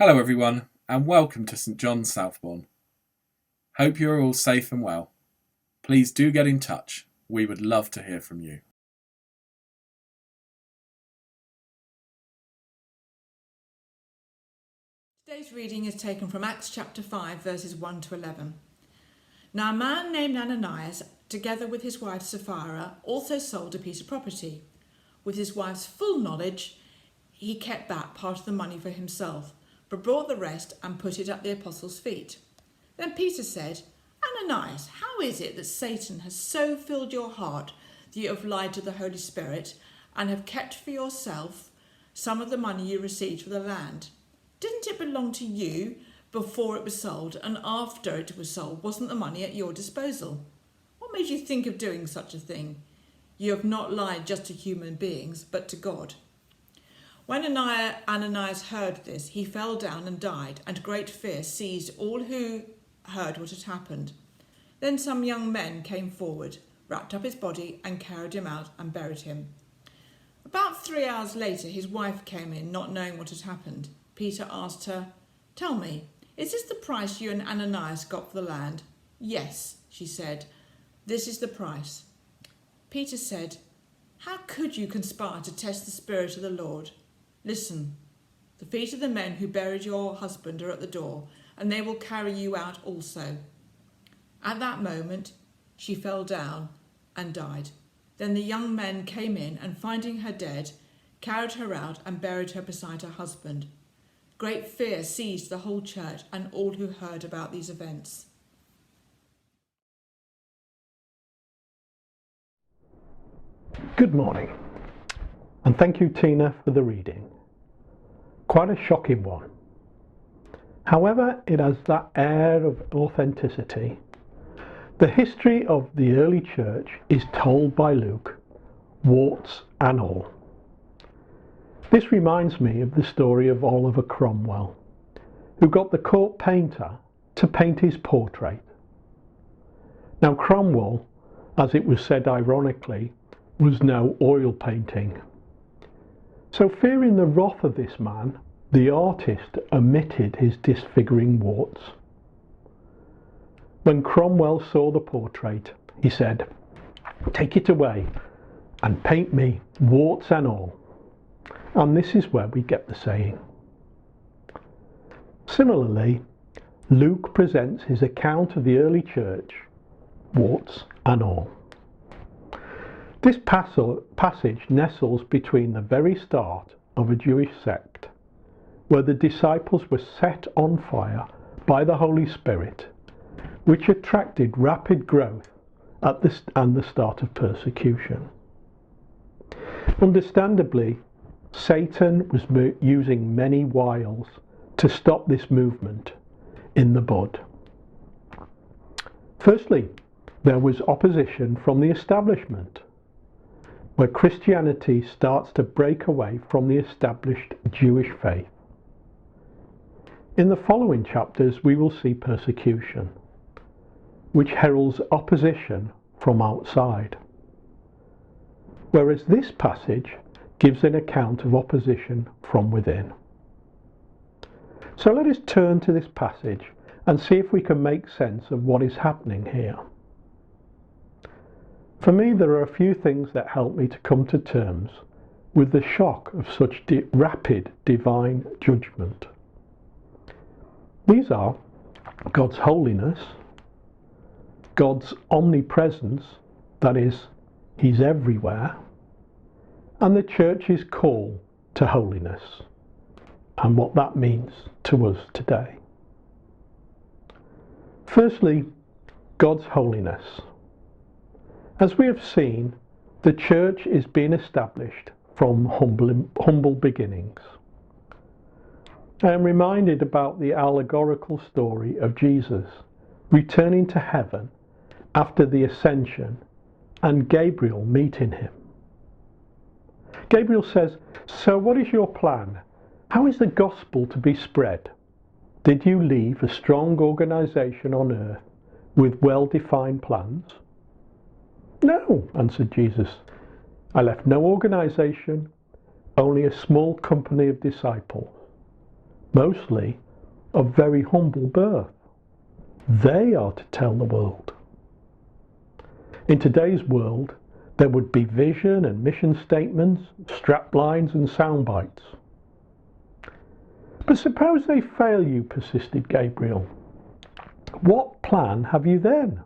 Hello, everyone, and welcome to St John's Southbourne. Hope you are all safe and well. Please do get in touch. We would love to hear from you. Today's reading is taken from Acts chapter 5, verses 1 to 11. Now, a man named Ananias, together with his wife Sapphira, also sold a piece of property. With his wife's full knowledge, he kept back part of the money for himself, but brought the rest and put it at the apostles' feet. Then Peter said, Ananias, how is it that Satan has so filled your heart that you have lied to the Holy Spirit and have kept for yourself some of the money you received for the land? Didn't it belong to you before it was sold, and after it was sold, wasn't the money at your disposal? What made you think of doing such a thing? You have not lied just to human beings, but to God. When Ananias heard this, he fell down and died, and great fear seized all who heard what had happened. Then some young men came forward, wrapped up his body, and carried him out and buried him. About three hours later, his wife came in, not knowing what had happened. Peter asked her, Tell me, is this the price you and Ananias got for the land? Yes, she said, This is the price. Peter said, How could you conspire to test the Spirit of the Lord? Listen, the feet of the men who buried your husband are at the door, and they will carry you out also. At that moment, she fell down and died. Then the young men came in, and finding her dead, carried her out and buried her beside her husband. Great fear seized the whole church and all who heard about these events. Good morning, and thank you, Tina, for the reading. Quite a shocking one. However, it has that air of authenticity. The history of the early church is told by Luke, warts and all. This reminds me of the story of Oliver Cromwell, who got the court painter to paint his portrait. Now, Cromwell, as it was said ironically, was no oil painting. So, fearing the wrath of this man, the artist omitted his disfiguring warts. When Cromwell saw the portrait, he said, Take it away and paint me, warts and all. And this is where we get the saying. Similarly, Luke presents his account of the early church, warts and all. This passage nestles between the very start of a Jewish sect, where the disciples were set on fire by the Holy Spirit, which attracted rapid growth at the, and the start of persecution. Understandably, Satan was using many wiles to stop this movement in the bud. Firstly, there was opposition from the establishment, where Christianity starts to break away from the established Jewish faith. In the following chapters, we will see persecution, which heralds opposition from outside. Whereas this passage gives an account of opposition from within. So let us turn to this passage and see if we can make sense of what is happening here. For me, there are a few things that help me to come to terms with the shock of such rapid divine judgment. These are God's holiness, God's omnipresence, that is, He's everywhere, and the church's call to holiness and what that means to us today. Firstly, God's holiness. As we have seen, the church is being established from humble, humble beginnings. I am reminded about the allegorical story of Jesus returning to heaven after the ascension and Gabriel meeting him. Gabriel says, So what is your plan? How is the gospel to be spread? Did you leave a strong organization on earth with well defined plans? No, answered Jesus. I left no organization, only a small company of disciples. Mostly of very humble birth. They are to tell the world. In today's world, there would be vision and mission statements, strap lines and sound bites. But suppose they fail you, persisted Gabriel. What plan have you then?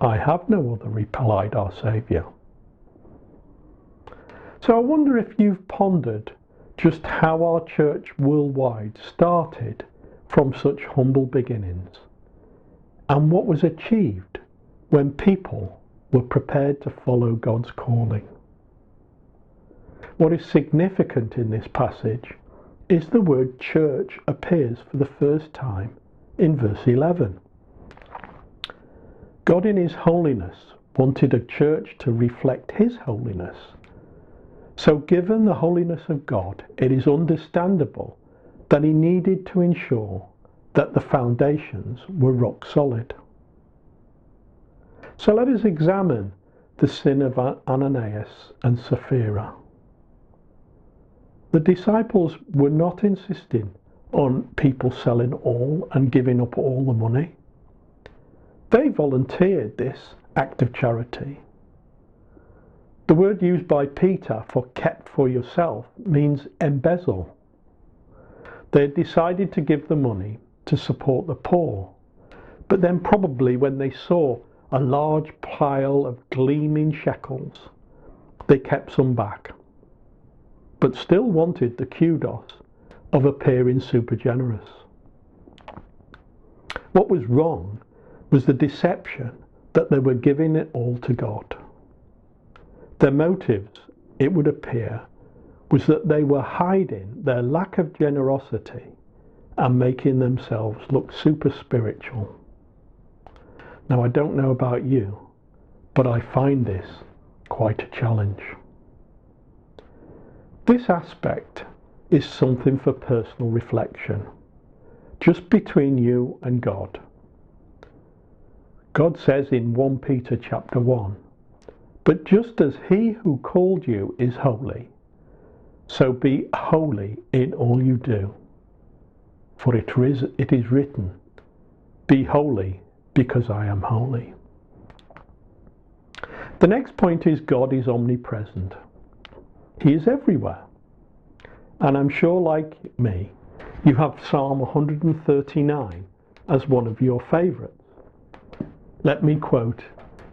I have no other, replied our Saviour. So I wonder if you've pondered just how our church worldwide started from such humble beginnings and what was achieved when people were prepared to follow God's calling. What is significant in this passage is the word church appears for the first time in verse 11. God in His holiness wanted a church to reflect His holiness. So, given the holiness of God, it is understandable that He needed to ensure that the foundations were rock solid. So, let us examine the sin of Ananias and Sapphira. The disciples were not insisting on people selling all and giving up all the money. They volunteered this act of charity. The word used by Peter for kept for yourself means embezzle. They had decided to give the money to support the poor, but then probably when they saw a large pile of gleaming shekels, they kept some back but still wanted the kudos of appearing super generous. What was wrong was the deception that they were giving it all to God. Their motives, it would appear, was that they were hiding their lack of generosity and making themselves look super spiritual. Now, I don't know about you, but I find this quite a challenge. This aspect is something for personal reflection, just between you and God. God says in 1 Peter chapter 1, But just as he who called you is holy, so be holy in all you do. For it is, it is written, Be holy because I am holy. The next point is God is omnipresent. He is everywhere. And I'm sure, like me, you have Psalm 139 as one of your favourites. Let me quote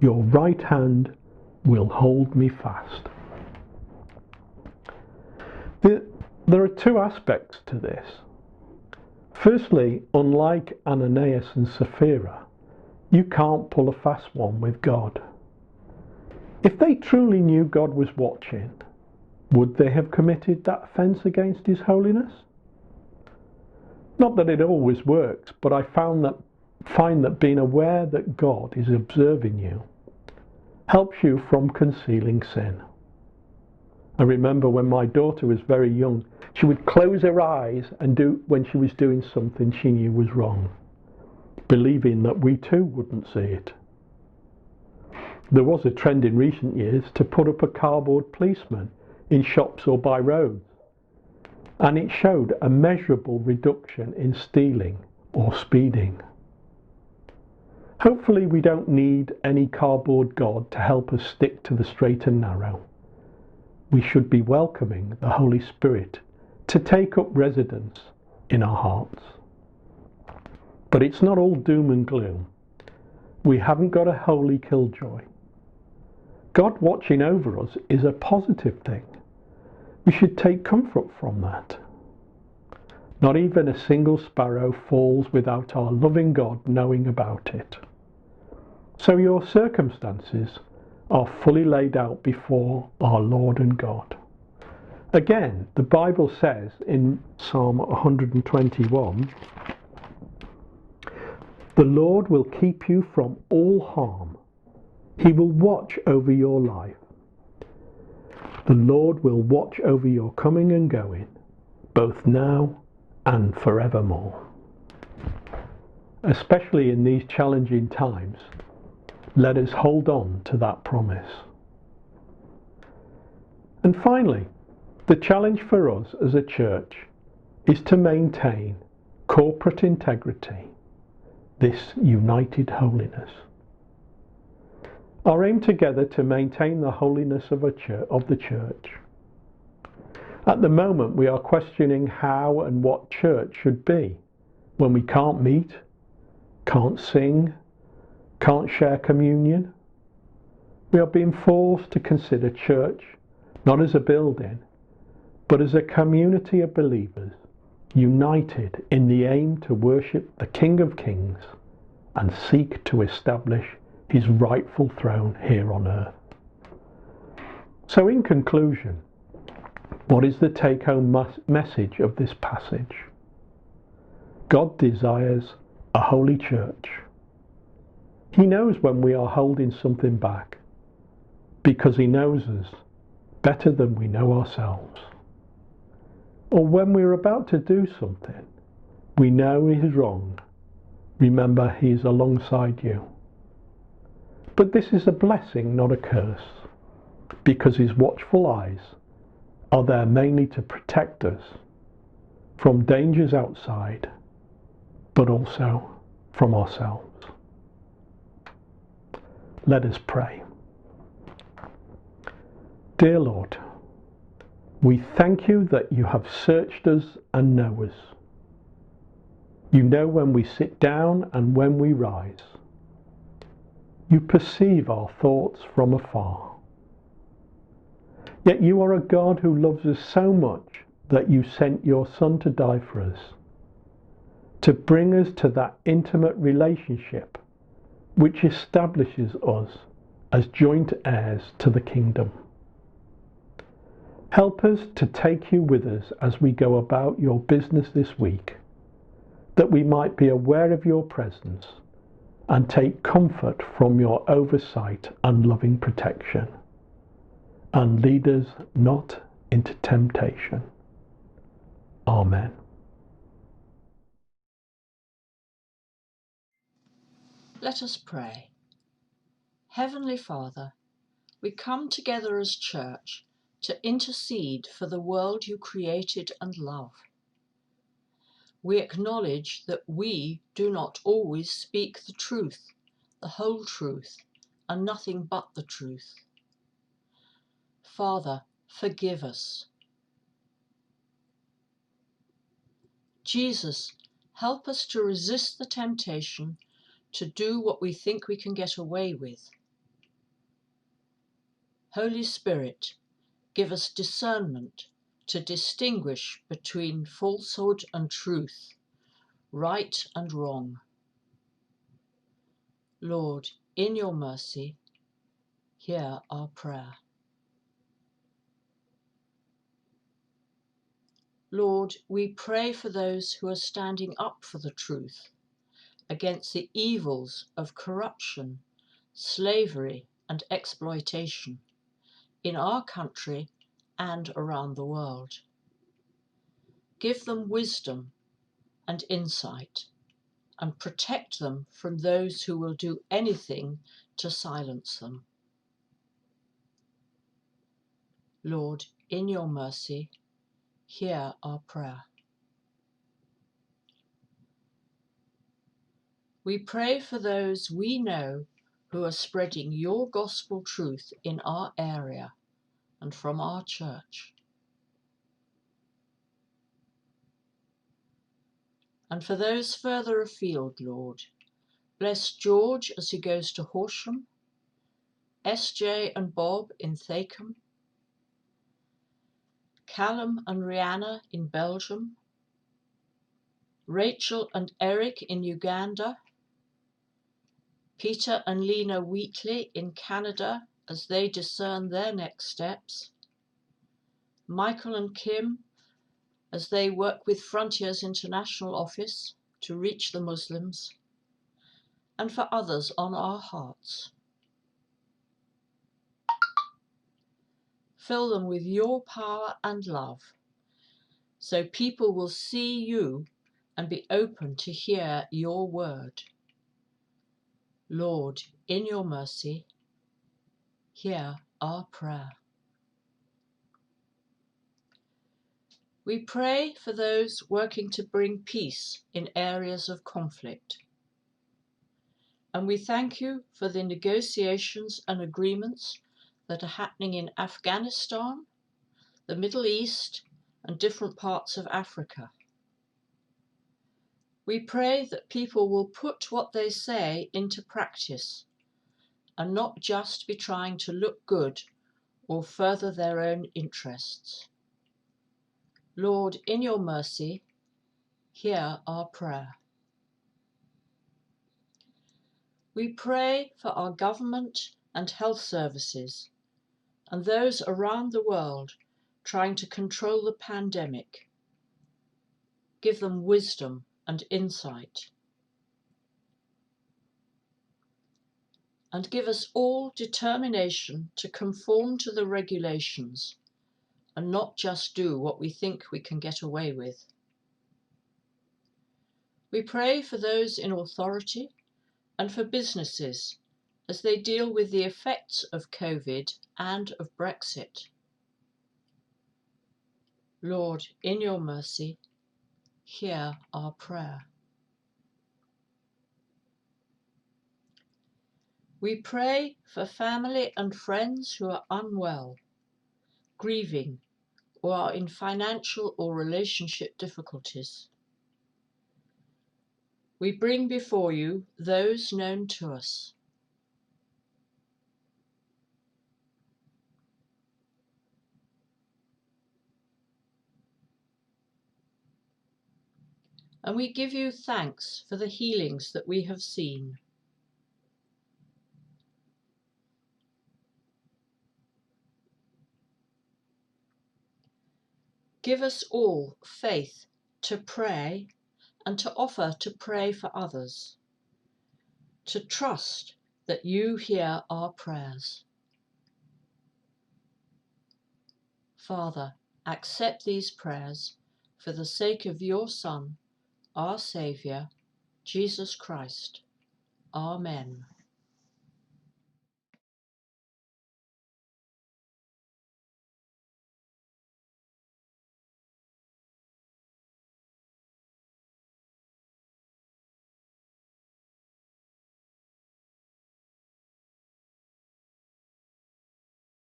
your right hand will hold me fast. There are two aspects to this. Firstly, unlike Ananias and Sapphira, you can't pull a fast one with God. If they truly knew God was watching, would they have committed that offence against His holiness? Not that it always works, but I found that, find that being aware that God is observing you helps you from concealing sin. I remember when my daughter was very young, she would close her eyes and do when she was doing something she knew was wrong, believing that we too wouldn't see it. There was a trend in recent years to put up a cardboard policeman in shops or by roads. And it showed a measurable reduction in stealing or speeding. Hopefully, we don't need any cardboard God to help us stick to the straight and narrow. We should be welcoming the Holy Spirit to take up residence in our hearts. But it's not all doom and gloom. We haven't got a holy killjoy. God watching over us is a positive thing. We should take comfort from that. Not even a single sparrow falls without our loving God knowing about it. So your circumstances are fully laid out before our Lord and God. Again, the Bible says in Psalm 121 The Lord will keep you from all harm, He will watch over your life. The Lord will watch over your coming and going, both now and forevermore. Especially in these challenging times, let us hold on to that promise. And finally, the challenge for us as a church is to maintain corporate integrity, this united holiness. Our aim together to maintain the holiness of, of the church. At the moment, we are questioning how and what church should be when we can't meet, can't sing, can't share communion. We are being forced to consider church not as a building, but as a community of believers united in the aim to worship the King of Kings and seek to establish his rightful throne here on earth. So, in conclusion, what is the take home message of this passage? God desires a holy church. He knows when we are holding something back because He knows us better than we know ourselves or when we're about to do something, we know it is wrong, remember He is alongside you. But this is a blessing, not a curse, because His watchful eyes are there mainly to protect us from dangers outside, but also from ourselves. Let us pray. Dear Lord, we thank you that you have searched us and know us. You know when we sit down and when we rise. You perceive our thoughts from afar. Yet you are a God who loves us so much that you sent your Son to die for us, to bring us to that intimate relationship which establishes us as joint heirs to the kingdom. Help us to take you with us as we go about your business this week, that we might be aware of your presence and take comfort from your oversight and loving protection, and lead us not into temptation. Amen. Let us pray. Heavenly Father, we come together as church to intercede for the world you created and love. We acknowledge that we do not always speak the truth, the whole truth, and nothing but the truth. Father, forgive us. Jesus, help us to resist the temptation to do what we think we can get away with. Holy Spirit, give us discernment to distinguish between falsehood and truth, right and wrong. Lord, in your mercy, hear our prayer. Lord, we pray for those who are standing up for the truth against the evils of corruption, slavery, and exploitation in our country and around the world. Give them wisdom and insight and protect them from those who will do anything to silence them. Lord, in your mercy, hear our prayer. We pray for those we know who are spreading your gospel truth in our area and from our church. And for those further afield, Lord, bless George as he goes to Horsham, SJ and Bob in Thacombe, Callum and Rihanna in Belgium, Rachel and Eric in Uganda, Peter and Lena Wheatley in Canada as they discern their next steps, Michael and Kim as they work with Frontiers International Office to reach the Muslims, and for others on our hearts. Fill them with your power and love so people will see you and be open to hear your word. Lord, in your mercy, hear our prayer. We pray for those working to bring peace in areas of conflict. And we thank you for the negotiations and agreements that are happening in Afghanistan, the Middle East, and different parts of Africa. We pray that people will put what they say into practice and not just be trying to look good or further their own interests. Lord, in your mercy, hear our prayer. We pray for our government and health services and those around the world trying to control the pandemic. Give them wisdom and insight. And give us all determination to conform to the regulations and not just do what we think we can get away with. We pray for those in authority and for businesses as they deal with the effects of COVID and of Brexit. Lord, in your mercy, hear our prayer. We pray for family and friends who are unwell, grieving, or are in financial or relationship difficulties. We bring before you those known to us. And we give you thanks for the healings that we have seen. Give us all faith to pray and to offer to pray for others, to trust that you hear our prayers. Father, accept these prayers for the sake of your Son our Saviour, Jesus Christ. Amen.